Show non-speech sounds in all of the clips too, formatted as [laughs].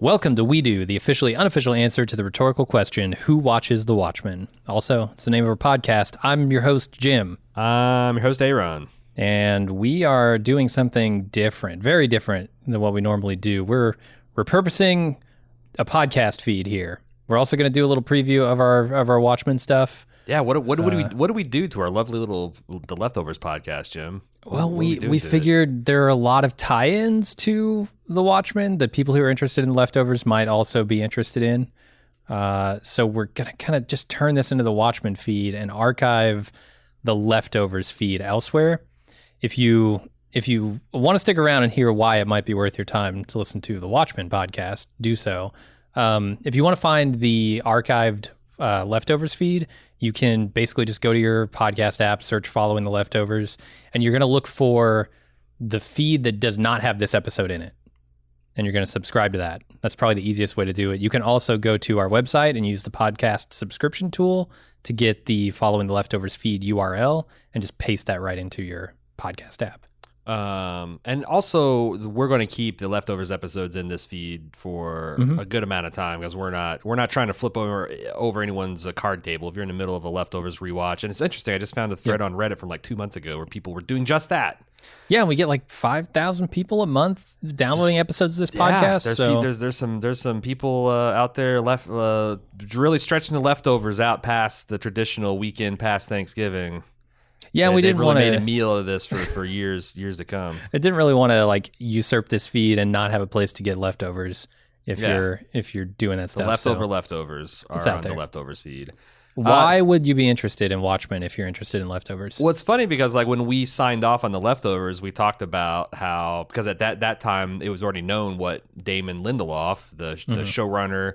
Welcome to We Do, the officially unofficial answer to the rhetorical question Who watches The Watchmen? Also, it's the name of our podcast. I'm your host, Jim, I'm your host, Aaron. and we are doing something different, very different than what we normally do. We're repurposing a podcast feed here. We're also going to do a little preview of our of our Watchmen stuff. Yeah, what what, what do we Uh, what do we do to our lovely little the leftovers podcast, Jim? What- Well, what are we we to it? figured there are a lot of tie-ins to The Watchmen that people who are interested in leftovers might also be interested in. Uh, so we're gonna kind of just turn this into the Watchmen feed and archive the leftovers feed elsewhere. If you if you want to stick around and hear why it might be worth your time to listen to the Watchmen podcast, do so. Um, if you want to find the archived uh, leftovers feed, you can basically just go to your podcast app, search following the leftovers, and you're going to look for the feed that does not have this episode in it. And you're going to subscribe to that. That's probably the easiest way to do it. You can also go to our website and use the podcast subscription tool to get the following the leftovers feed URL and just paste that right into your podcast app. Um, and also we're going to keep the leftovers episodes in this feed for Mhm. a good amount of time because we're not we're not trying to flip over over anyone's uh, card table if you're in the middle of a leftovers rewatch. And it's interesting. I just found a thread on Reddit from like two months ago where people were doing just that. Yeah, and we get like 5,000 people a month downloading Just- episodes of this Yeah, podcast. there's, so pe- there's there's some there's some people uh, out there left uh, really stretching the leftovers out past the traditional weekend past Thanksgiving. Yeah, and we didn't really want made a to meal of this for, for years [laughs] years to come. it didn't really want to like usurp this feed and not have a place to get leftovers if Yeah. you're if you're doing that The stuff. leftover So leftovers are out on the there. leftovers feed. why uh, would you be interested in Watchmen if you're interested in leftovers? Well, it's funny because like when we signed off on the leftovers, we talked about how because at that that time it was already known what Damon Lindelof, the Mm-hmm. the showrunner,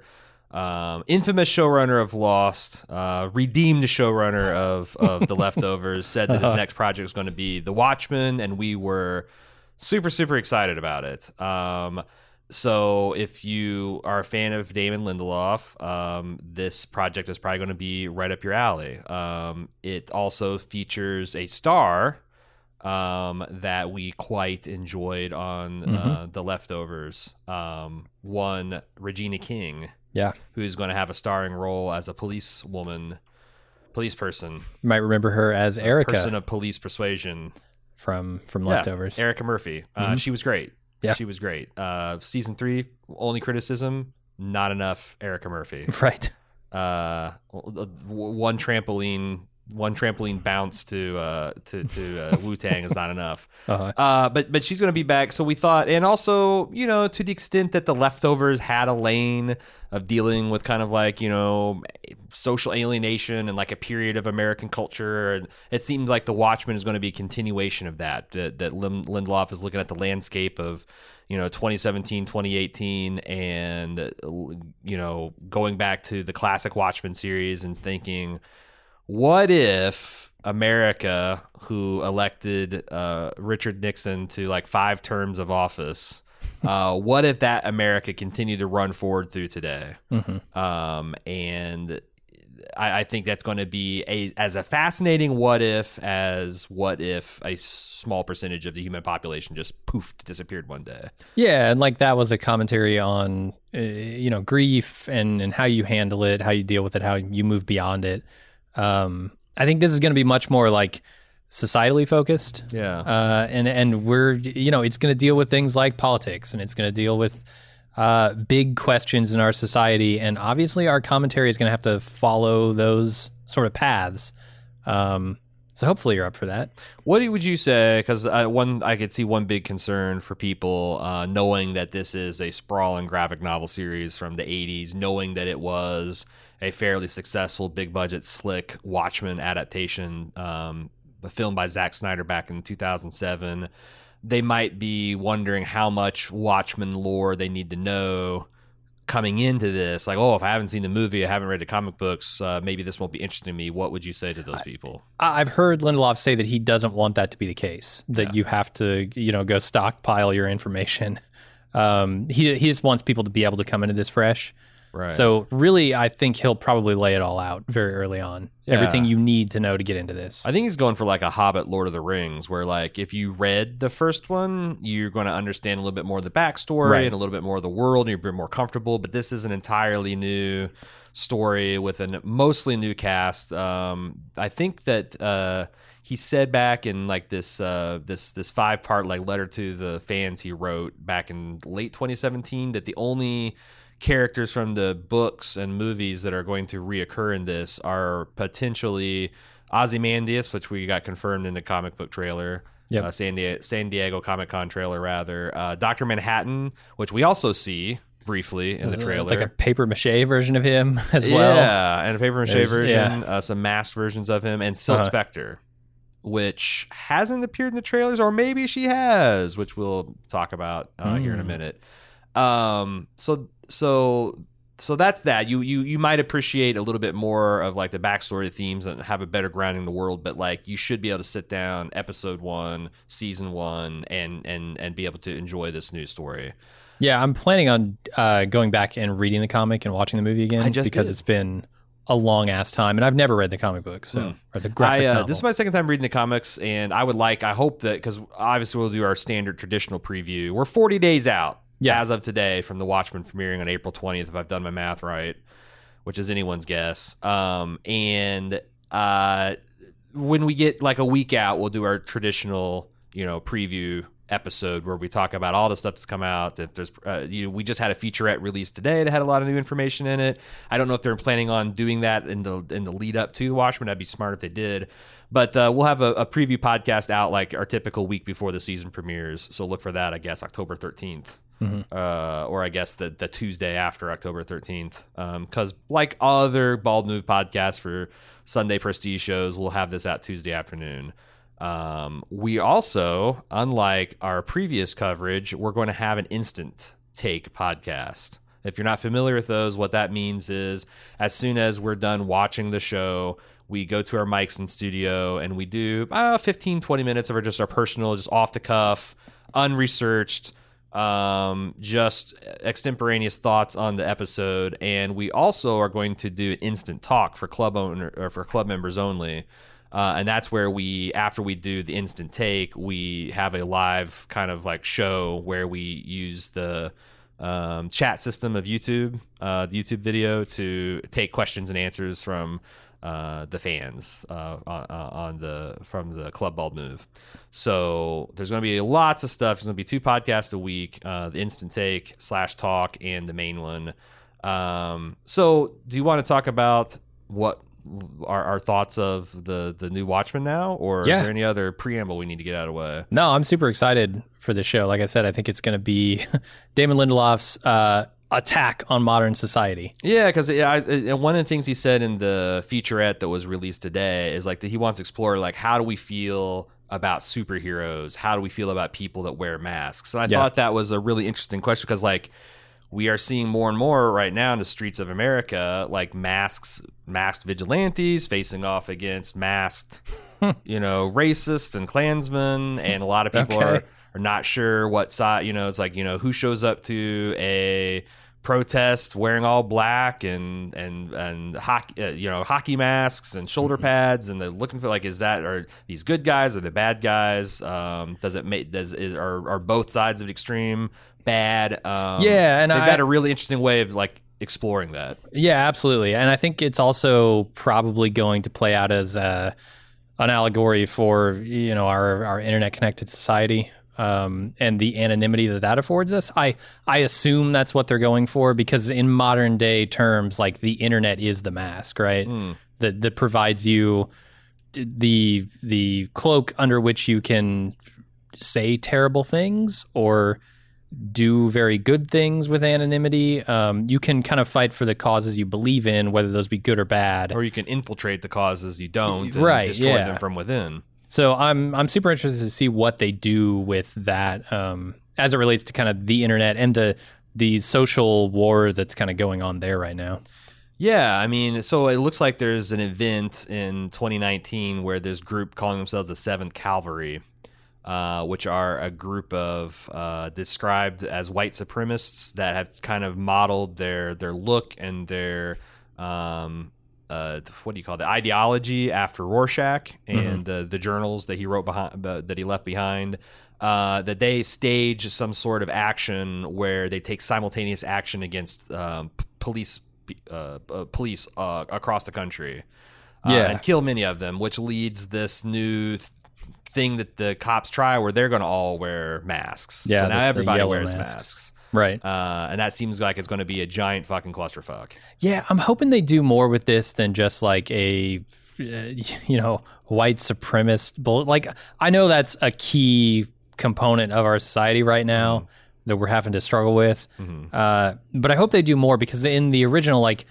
um, infamous showrunner of Lost, uh, redeemed showrunner of of the [laughs] leftovers, said that his Uh-huh. next project was going to be The Watchmen, and we were super super excited about it. Um, so if you are a fan of Damon Lindelof, um, this project is probably going to be right up your alley. Um, it also features a star um, that we quite enjoyed on uh, the leftovers. Um, one Regina King, yeah, who's going to have a starring role as a police woman, police person, you might remember her as Erika person of police persuasion. from from Yeah, leftovers. Erika Murphy. Uh, she was great. Yeah. She was great. Uh, season three, only criticism, not enough Erika Murphy. [laughs] right. Uh, one trampoline, one trampoline bounce to uh, to to uh, [laughs] Wu Tang is not enough. Uh-huh. Uh, but but she's going to be back. So we thought, and also you know to the extent that the leftovers had a lane of dealing with kind of like you know social alienation and like a period of American culture, and it seems like the Watchmen is going to be a continuation of that. That, that Lim- Lindelof is looking at the landscape of you know 2017 2018 and you know going back to the classic watchmen series and thinking what if america who elected uh, richard nixon to like five terms of office uh, [laughs] what if that america continued to run forward through today Mhm. um, and I, I think that's going to be a as a fascinating what if as what if a small percentage of the human population just poofed disappeared one day. Yeah, and like that was a commentary on uh, you know grief and and how you handle it, how you deal with it, how you move beyond it. Um, I think this is going to be much more like societally focused. Yeah. uh, and and we're you know it's going to deal with things like politics and it's going to deal with uh, big questions in our society and obviously our commentary is going to have to follow those sort of paths um, so hopefully you're up for that What would you say? Because one, I could see one big concern for people uh, knowing that this is a sprawling graphic novel series from the '80s, knowing that it was a fairly successful, big budget, slick Watchmen adaptation, um, a film by Zack Snyder back in 2007. They might be wondering how much Watchmen lore they need to know coming into this. Like, oh, if I haven't seen the movie, I haven't read the comic books, uh, maybe this won't be interesting to me. What would you say to those people? I- I've heard Lindelof say that he doesn't want that to be the case. That you have to, you know, go stockpile your information. [laughs] Um, he he just wants people to be able to come into this fresh. Right. So really, I think he'll probably lay it all out very early on. Yeah. Everything you need to know to get into this. I think he's going for like a Hobbit, Lord of the Rings, where like if you read the first one, you're going to understand a little bit more of the backstory Right. and a little bit more of the world, and you're a bit more comfortable. But this is an entirely new story with a mostly new cast. Um, I think that uh, he said back in like this uh, this this five part like letter to the fans he wrote back in late 2017 that the only characters from the books and movies that are going to reoccur in this are potentially Ozymandias, which we got confirmed in the comic book trailer. Yep. Uh, San, Diego, San Diego Comic Con trailer, rather. Uh, Doctor Manhattan, which we also see briefly in the Uh, trailer. like a paper mache version of him [laughs] as well. Yeah, and a paper mache There's- version, yeah. uh, some masked versions of him, and Silk Uh-huh. Spectre, which hasn't appeared in the trailers, or maybe she has, which we'll talk about uh, here in a Mm. minute. Um, so so so that's that. You you you might appreciate a little bit more of like the backstory themes and have a better grounding in the world, but like you should be able to sit down episode one, season one, and and and be able to enjoy this new story. Yeah, I'm planning on uh, going back and reading the comic and watching the movie again because did. it's been a long ass time, and I've never read the comic book, so Hmm. or the graphic I, uh, novel. this is my second time reading the comics, and I would like, I hope that because obviously we'll do our standard traditional preview. We're 40 days out Yeah. as of today from the Watchmen premiering on April 20th, if I've done my math right, which is anyone's guess. Um, and uh, when we get like a week out, we'll do our traditional, you know, preview episode where we talk about all the stuff that's come out. If there's, uh, you we just had a featurette released today that had a lot of new information in it. I don't know if they're planning on doing that in the in the lead up to the Watchmen. I'd be smart if they did. But uh, we'll have a, a preview podcast out like our typical week before the season premieres. So look for that, I guess, October 13th. Uh, or I guess the, the Tuesday after October 13th. Because, like other Bald Move podcasts for Sunday Prestige shows, we'll have this out Tuesday afternoon. Um, we also, unlike our previous coverage, we're going to have an instant take podcast. If you're not familiar with those, what that means is as soon as we're done watching the show, we go to our mics in studio and we do uh, 15, 20 minutes of our just our personal, just off the cuff, unresearched, um, just extemporaneous thoughts on the episode. And we also are going to do an instant talk for club owner or for club members only. Uh, and that's where we, after we do the instant take, we have a live kind of like show where we use the um, chat system of YouTube, uh, the YouTube video, to take questions and answers from uh, the fans uh, on, on the from the Club Bald Move. So there's going to be lots of stuff. There's going to be two podcasts a week: uh, the instant take slash talk and the main one. Um, so, do you want to talk about what our, our thoughts of the the new Watchmen now, or is there any other preamble we need to get out of the way? No, I'm super excited for the show. Like I said, I think it's going to be [laughs] Damon Lindelof's uh, attack on modern society. Yeah, because and one of the things he said in the featurette that was released today is like that he wants to explore like how do we feel about superheroes? How do we feel about people that wear masks? And I Yeah. thought that was a really interesting question because like we are seeing more and more right now in the streets of America like masks, masked vigilantes facing off against masked, [laughs] you know, racists and Klansmen, and a lot of people Okay. are are not sure what side. You know, it's like you know who shows up to a protest wearing all black and and and hockey uh, you know hockey masks and shoulder Mm-hmm. pads and they're looking for like is that are these good guys or the bad guys um does it make does is are, are both sides of the extreme bad um Yeah, and they've I- got a really interesting way of like exploring that Yeah, absolutely. And I think it's also probably going to play out as a, an allegory for you know our our internet connected society um, and the anonymity that that affords us. I I assume that's what they're going for because in modern day terms, like the internet is the mask, right? Mm. That that provides you the the cloak under which you can say terrible things or do very good things with anonymity. Um, you can kind of fight for the causes you believe in, whether those be good or bad. or you can infiltrate the causes you don't and Right, destroy yeah. them from within So I'm I'm super interested to see what they do with that um, as it relates to kind of the internet and the the social war that's kind of going on there right now. Yeah, I mean, so it looks like there's an event in 2019 where this group calling themselves the Seventh Cavalry uh, which are a group of uh, described as white supremacists that have kind of modeled their their look and their um, uh, what do you call the Ideology after Rorschach and uh, the journals that he wrote behind uh, that he left behind. Uh, that they stage some sort of action where they take simultaneous action against um, p- police uh, uh, police uh, across the country. Uh, Yeah. and kill many of them, which leads this new th- thing that the cops try where they're going to all wear masks. Yeah, so now everybody wears masks. masks. Right. Uh, and that seems like it's going to be a giant fucking clusterfuck. Yeah, I'm hoping they do more with this than just like a, uh, [laughs] you know, white supremacist bull. Like, I know that's a key component of our society right now that we're having to struggle with. Uh, but I hope they do more because in the original, like,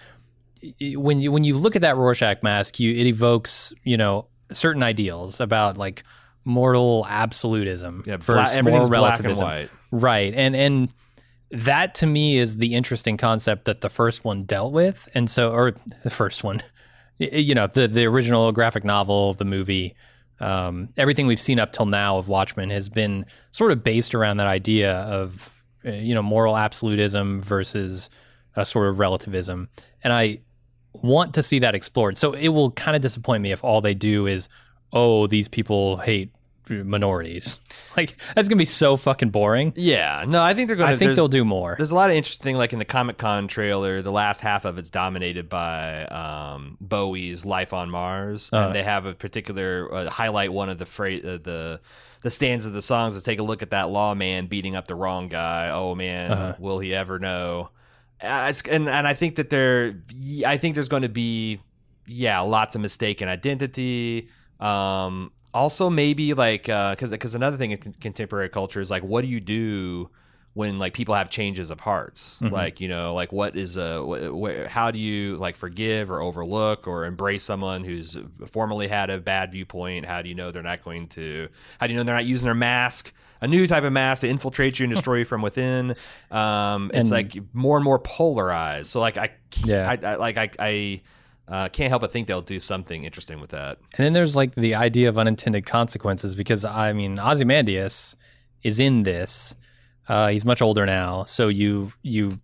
when you when you look at that Rorschach mask, you it evokes you know certain ideals about like moral absolutism Yeah, versus moral black and relativism. white. Right. And and that to me is the interesting concept that the first one dealt with. And so or the first one, [laughs] you know, the the original graphic novel, the movie, um, everything we've seen up till now of Watchmen has been sort of based around that idea of uh, you know, moral absolutism versus a sort of relativism. And I want to see that explored. So it will kind of disappoint me if all they do is, oh, these people hate minorities. Like that's gonna be so fucking boring. Yeah, no, I think they're going to. I think they'll do more. There's a lot of interesting, like in the Comic Con trailer, the last half of it's dominated by um, Bowie's "Life on Mars," Uh. and they have a particular uh, highlight one of the phrase, uh, the the stands of the songs is take a look at that lawman beating up the wrong guy. Oh man, Uh-huh. will he ever know? Uh, and and I think that there, I think there's going to be, yeah, lots of mistaken identity. Um, also, maybe like because because another thing in contemporary culture is like, what do you do when like people have changes of hearts? Mhm. Like you know, like what is a wh- wh- how do you like forgive or overlook or embrace someone who's formerly had a bad viewpoint? How do you know they're not going to? How do you know they're not using their mask? A new type of mask to infiltrate you and destroy you from within. Um, it's And- like more and more polarized. So like I, Yeah. I, I like I, I uh, can't help but think they'll do something interesting with that. And then there's like the idea of unintended consequences because I mean Ozymandias is in this. Uh, he's much older now, so you you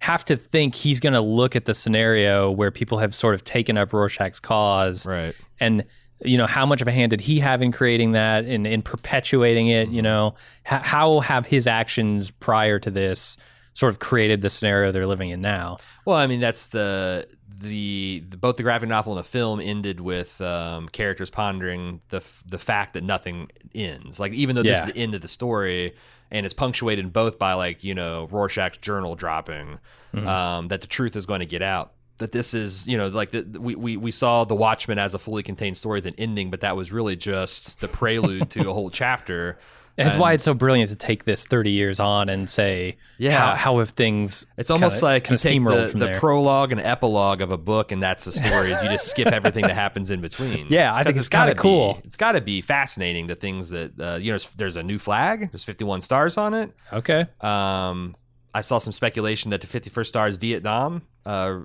have to think he's going to look at the scenario where people have sort of taken up Rorschach's cause, Right. and you know how much of a hand did he have in creating that and in perpetuating it? You know H- how have his actions prior to this sort of created the scenario they're living in now? Well, I mean, that's the the, the both the graphic novel and the film ended with um, characters pondering the f- the fact that nothing ends. Like even though this Yeah. is the end of the story, and it's punctuated both by like you know Rorschach's journal dropping, um, that the truth is going to get out. That this is you know like the, we, we we saw the Watchmen as a fully contained story, then ending, but that was really just the prelude to a whole chapter. And it's why it's so brilliant to take this 30 years on and say, Yeah. how, how have things It's almost kinda- like you take the, the there. prologue and epilogue of a book, and that's the story. Is you just skip everything that happens in between. [laughs] Yeah, I think it's kinda cool. Be, it's got to be fascinating. The things that uh, you know, there's- there's a new flag. There's 51 stars on it. Okay. Um, I saw some speculation that the 51st star is Vietnam, uh,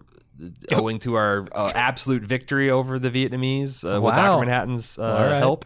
owing to our uh, absolute victory over the Vietnamese uh, with Wow. Dr. Manhattan's uh, right. help.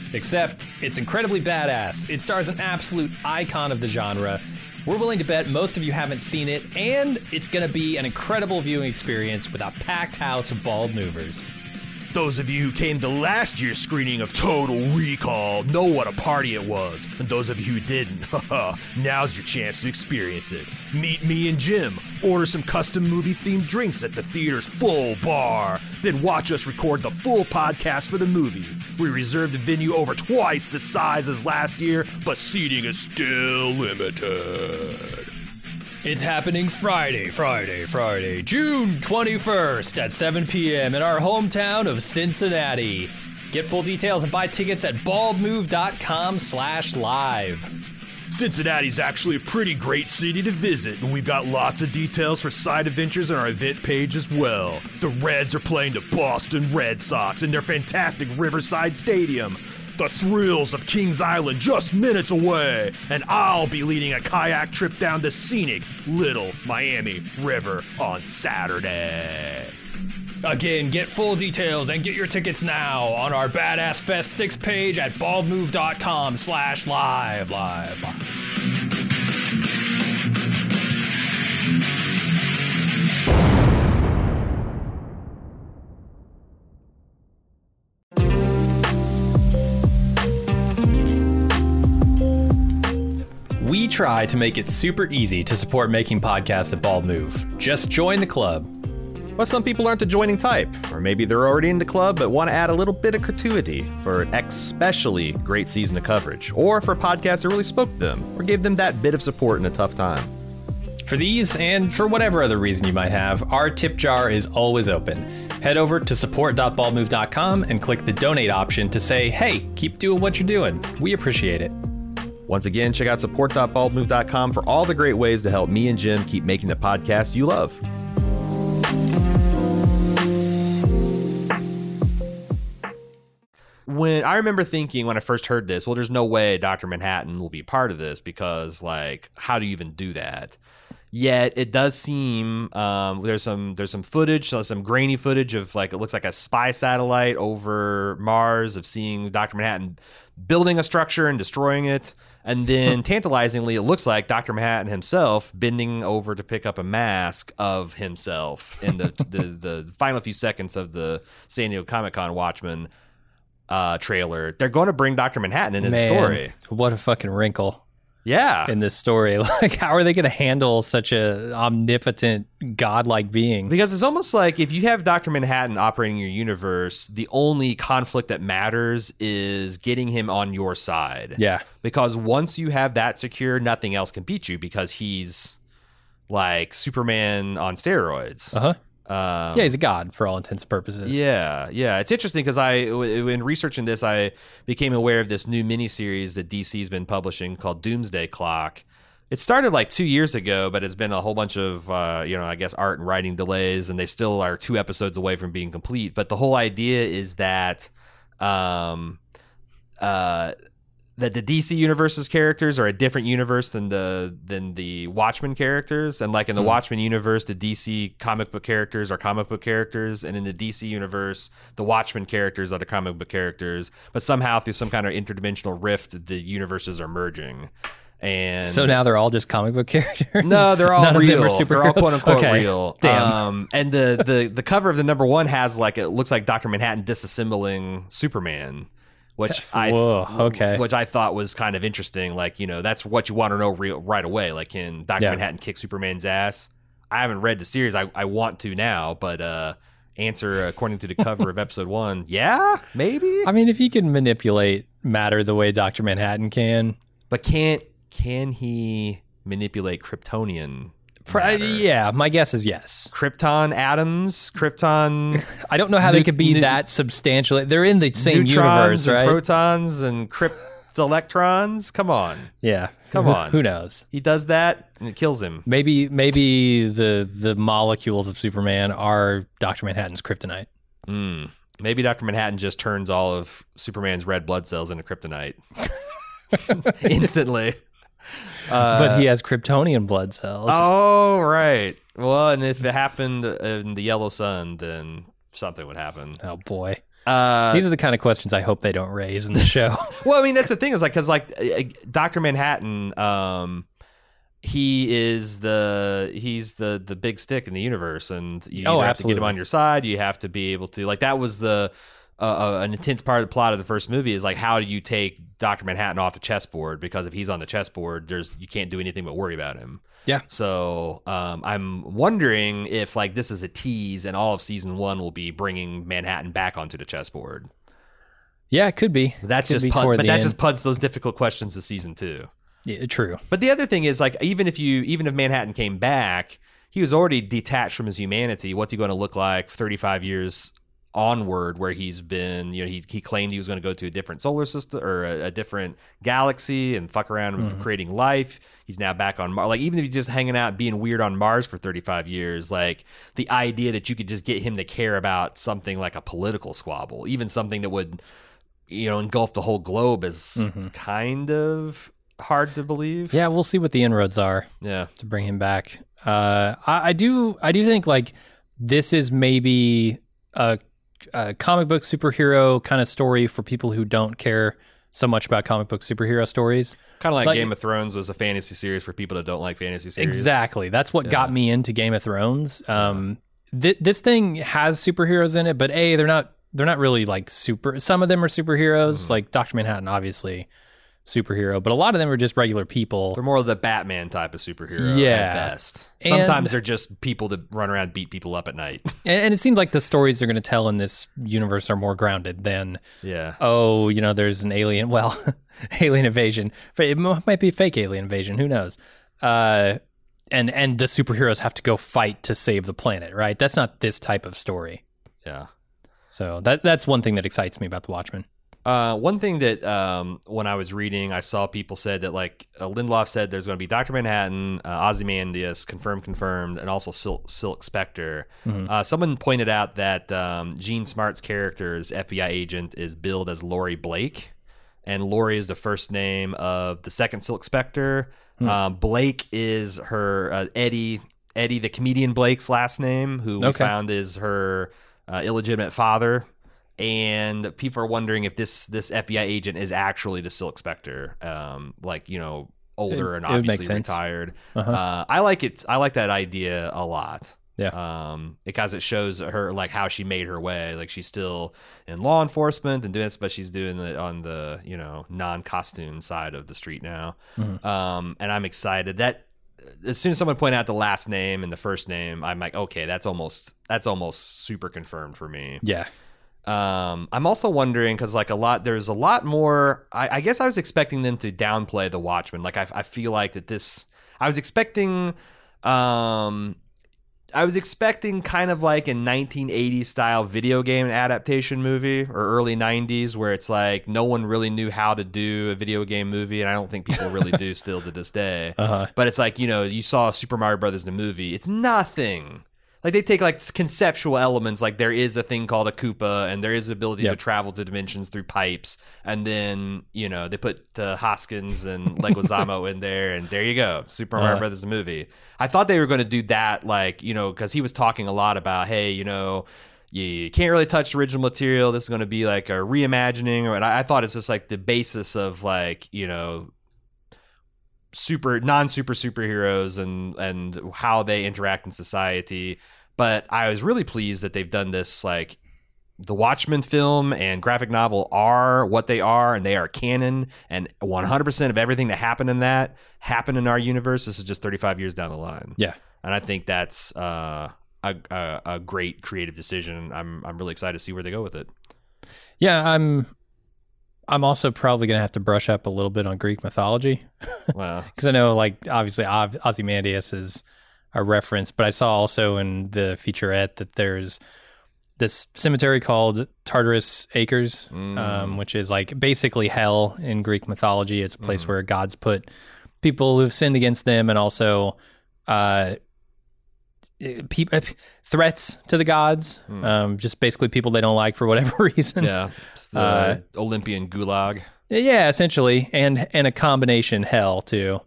except it's incredibly badass. It stars an absolute icon of the genre. We're willing to bet most of you haven't seen it, and it's gonna be an incredible viewing experience with a packed house of bald movers. Those of you who came to last year's screening of Total Recall know what a party it was. And those of you who didn't, [laughs] now's your chance to experience it. Meet me and Jim, order some custom movie themed drinks at the theater's full bar, then watch us record the full podcast for the movie. We reserved a venue over twice the size as last year, but seating is still limited. It's happening Friday, Friday, Friday, June 21st at 7 p.m. in our hometown of Cincinnati. Get full details and buy tickets at baldmove.com slash live. Cincinnati's actually a pretty great city to visit, and we've got lots of details for side adventures on our event page as well. The Reds are playing the Boston Red Sox in their fantastic Riverside Stadium. The thrills of Kings Island just minutes away, and I'll be leading a kayak trip down the scenic Little Miami River on Saturday. Again, get full details and get your tickets now on our Badass Fest 6 page at baldmove.com slash live, live, live. We try to make it super easy to support making podcasts at Bald Move. Just join the club. But some people aren't the joining type, or maybe they're already in the club but want to add a little bit of gratuity for an especially great season of coverage, or for a podcast that really spoke to them, or gave them that bit of support in a tough time. For these, and for whatever other reason you might have, our tip jar is always open. Head over to support.baldmove.com and click the donate option to say, hey, keep doing what you're doing. We appreciate it. Once again, check out support.baldmove.com for all the great ways to help me and Jim keep making the podcast you love. When I remember thinking when I first heard this, well, there's no way Doctor Manhattan will be part of this because, like, how do you even do that? Yet it does seem um, there's some there's some footage, some grainy footage of like it looks like a spy satellite over Mars of seeing Doctor Manhattan building a structure and destroying it, and [laughs] then tantalizingly, it looks like Doctor Manhattan himself bending over to pick up a mask of himself in the [laughs] the, the final few seconds of the San Diego Comic Con Watchmen uh, trailer, they're going to bring Doctor Manhattan into the story. What a fucking wrinkle Yeah, in this story. [laughs] Like, how are they going to handle such a omnipotent, godlike being? because it's almost like if you have Doctor Manhattan operating your universe, the only conflict that matters is getting him on your side. Yeah. because once you have that secure, nothing else can beat you because he's like Superman on steroids. Uh huh. Um, Yeah, he's a god for all intents and purposes. Yeah, yeah. It's interesting because I, w- in researching this, I became aware of this new miniseries that DC's been publishing called Doomsday Clock. It started like two years ago, but it's been a whole bunch of, uh, you know, I guess art and writing delays, and they still are two episodes away from being complete. But the whole idea is that, um, uh, that the DC universe's characters are a different universe than the than the Watchmen characters, and like in the Watchmen universe, the DC comic book characters are comic book characters, and in the DC universe, the Watchmen characters are the comic book characters. But somehow, through some kind of interdimensional rift, the universes are merging. And So now they're all just comic book [laughs] characters. no, they're all None of them real. They're all quote unquote Okay. real. Damn. Um, and the, the the cover of the number one has like it looks like Doctor Manhattan disassembling Superman, which I Whoa, okay. which I thought was kind of interesting. Like you know that's what you want to know real, right away. Like can Doctor Yeah. Manhattan kick Superman's ass? I haven't read the series. I, I want to now, but uh, answer according to the cover of [laughs] episode one. Yeah, maybe. I mean, if he can manipulate matter the way Doctor Manhattan can, But can't can he manipulate Kryptonian? Matter? yeah, my guess is yes. Krypton atoms, Krypton [laughs] I don't know how they Nu- could be nu- that substantially. They're in the same neutrons universe, and right? protons and kryptelectrons. [laughs] Come on, yeah. Come Who- on. Who knows? he does that and it kills him. Maybe maybe the the molecules of Superman are Doctor Manhattan's kryptonite. Mm. Maybe Doctor Manhattan just turns all of Superman's red blood cells into kryptonite [laughs] instantly. Uh, but he has Kryptonian blood cells. oh right. Well, and if it happened in the yellow sun, then something would happen. Oh, boy. Uh, These are the kind of questions I hope they don't raise in the show. [laughs] Well, I mean, that's the thing is like because like Doctor Manhattan, um, he is the he's the the big stick in the universe, and you Oh, have to get him on your side. You have to be able to like that was the. Uh, an intense part of the plot of the first movie is like how do you take Doctor Manhattan off the chessboard because if he's on the chessboard, there's you can't do anything but worry about him. Yeah. So um, I'm wondering if like this is a tease, and all of season one will be bringing Manhattan back onto the chessboard. yeah, it could be. That's Could just be pun- but that end. just puts those difficult questions to season two. Yeah, true. But the other thing is like even if you even if Manhattan came back, he was already detached from his humanity. What's he going to look like 35 years onward where he's been, you know, he he claimed he was going to go to a different solar system or a, a different galaxy and fuck around with creating life. He's now back on Mars. Like even if he's just hanging out being weird on Mars for 35 years, like the idea that you could just get him to care about something like a political squabble, even something that would you know engulf the whole globe is kind of hard to believe. Yeah, we'll see what the inroads are Yeah. to bring him back. Uh, I, I do, I do think like this is maybe a, a comic book superhero kind of story for people who don't care so much about comic book superhero stories. Kind of like, Like- Game of Thrones was a fantasy series for people that don't like fantasy series. Exactly. That's what got me into Game of Thrones. Um, th- this thing has superheroes in it, but a they're not they're not really like super. Some of them are superheroes, Mm-hmm. like Doctor Manhattan, obviously superhero, but a lot of them are just regular people. They're more of the Batman type of superhero Yeah. at best. And- Sometimes they're just people that run around beat people up at night. [laughs] And, and it seems like the stories they're going to tell in this universe are more grounded than yeah. oh, you know, there's an alien. [laughs] Well, alien invasion. But It might be a fake alien invasion. Who knows? Uh, and and the superheroes have to go fight to save the planet. Right? That's not this type of story. Yeah. So that that's one thing that excites me about the Watchmen. Uh, one thing that um, when I was reading, I saw people said that like uh, Lindelof said there's going to be Doctor Manhattan, uh, Ozymandias, confirmed, confirmed, and also Silk, Silk Spectre. Uh, someone pointed out that um, Jean Smart's character's FBI agent is billed as Laurie Blake, and Laurie is the first name of the second Silk Spectre. Um, Blake is her uh, Eddie Eddie the comedian Blake's last name, who we found is her uh, illegitimate father and people are wondering if this this FBI agent is actually the Silk Spectre, um, like you know, older It- and it would make obviously retired. Uh-huh. Uh, I like it. I like that idea a lot. Yeah. Um, because it shows her like how she made her way. Like she's still in law enforcement and doing this, but she's doing it on the you know non-costume side of the street now. Mm-hmm. Um, and I'm excited that as soon as someone pointed out the last name and the first name, I'm like, okay, that's almost that's almost super confirmed for me. Yeah. Um, I'm also wondering because like a lot, there's a lot more. I, I guess I was expecting them to downplay the Watchmen. Like I, I feel like that this. I was expecting. Um, I was expecting kind of like a 1980s style video game adaptation movie or early 90s where it's like no one really knew how to do a video game movie, and I don't think people really do [laughs] still to this day. Uh-huh. But it's like you know you saw Super Mario Brothers the movie. It's nothing. Like they take like conceptual elements, like there is a thing called a Koopa, and there is the ability to travel to dimensions through pipes, and then you know they put uh, Hoskins and [laughs] Leguizamo in there, and there you go, Super Mario Uh-huh. Brothers the movie. I thought they were going to do that, like you know, because he was talking a lot about, hey, you know, you, can't really touch the original material. This is going to be like a reimagining, or and I, I thought it's just like the basis of like you know super non super superheroes and and how they interact in society. But I was really pleased that they've done this like the Watchmen film and graphic novel are what they are and they are canon and 100% of everything that happened in that happened in our universe. This is just 35 years down the line. Yeah. And I think that's uh, a, a a great creative decision. I'm I'm really excited to see where they go with it. Yeah, I'm I'm also probably going to have to brush up a little bit on Greek mythology. [laughs] Well, because I know like obviously Oz- Ozymandias is a reference, but I saw also in the featurette that there's this cemetery called Tartarus Acres, um, which is like basically hell in Greek mythology. It's a place where gods put people who've sinned against them and also uh, pe- uh, threats to the gods. Um, just basically people they don't like for whatever [laughs] reason. yeah, it's the Uh, Olympian gulag. Yeah, essentially, and and a combination hell too.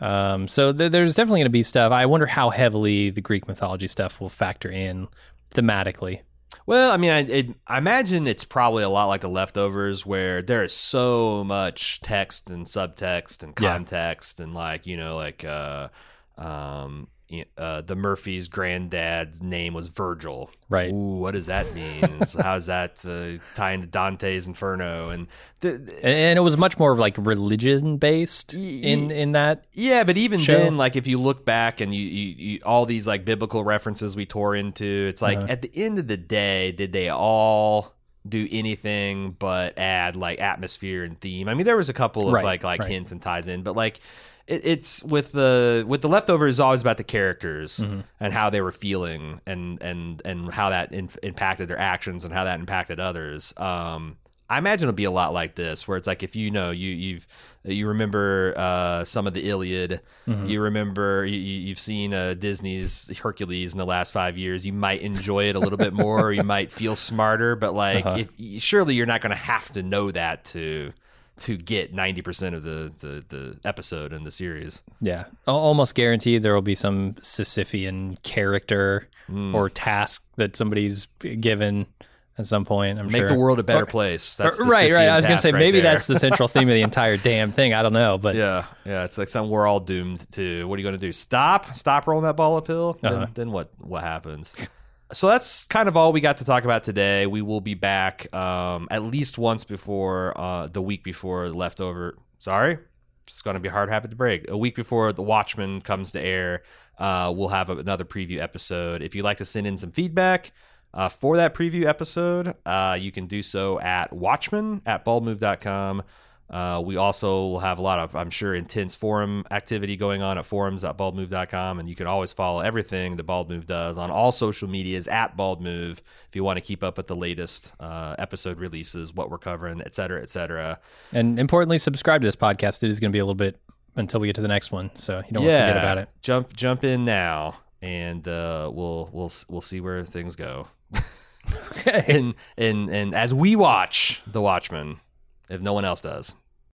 Um, so th- there's definitely going to be stuff. I wonder how heavily the Greek mythology stuff will factor in thematically. Well, I mean, I, it, I imagine it's probably a lot like the leftovers, where there is so much text and subtext and Yeah. context, and like you know, like uh, um, uh, the Murphys' granddad's name was Virgil. Right. Ooh, what does that mean? [laughs] So How's that uh, tie into Dante's Inferno? And the- And, and it was much more like religion based in in that. Yeah, but even show. then, like if you look back and you, you, you all these like biblical references we tore into, it's like Uh-huh. at the end of the day, did they all do anything but add like atmosphere and theme. I mean, there was a couple of Right, like like right. hints and ties in, but like it, it's with the with the leftovers is always about the characters Mm-hmm. and how they were feeling and and and how that in, impacted their actions and how that impacted others. Um, I imagine it'll be a lot like this, where it's like if you know you you've you remember uh, some of the Iliad, Mm-hmm. you remember you, you've seen uh, Disney's Hercules in the last five years. You might enjoy it a little bit more, or you [laughs] might feel smarter. But like, Uh-huh. if surely you're not going to have to know that to to get ninety percent of the, the the episode in the series. Yeah, Al- almost guaranteed there will be some Sisyphean character Hmm. or task that somebody's given at some point. I'm Make sure. the world a better Or- place. That's the right, right. I was gonna say right maybe there. that's the central theme of the entire damn thing. I don't know, but Yeah, yeah, it's like something we're all doomed to. What are you going to do? Stop, stop rolling that ball uphill. Then, Uh-huh. then what? What happens? So that's kind of all we got to talk about today. We will be back um, at least once before uh, the week before leftover. Sorry, it's going to be hard habit to break. A week before the Watchmen comes to air, uh, we'll have another preview episode. If you'd like to send in some feedback. Uh, for that preview episode, uh, you can do so at watchmen at baldmove.com. Uh, we also will have a lot of, I'm sure, intense forum activity going on at forums.baldmove.com. And you can always follow everything that Bald Move does on all social medias at Bald Move if you want to keep up with the latest uh, episode releases, what we're covering, et cetera, et cetera. and importantly, subscribe to this podcast. It is going to be a little bit until we get to the next one, so you don't want to forget about it. Jump, jump in now, and uh, we'll we'll we'll see where things go. [laughs] Okay. and and and as we watch The Watchmen, if no one else does.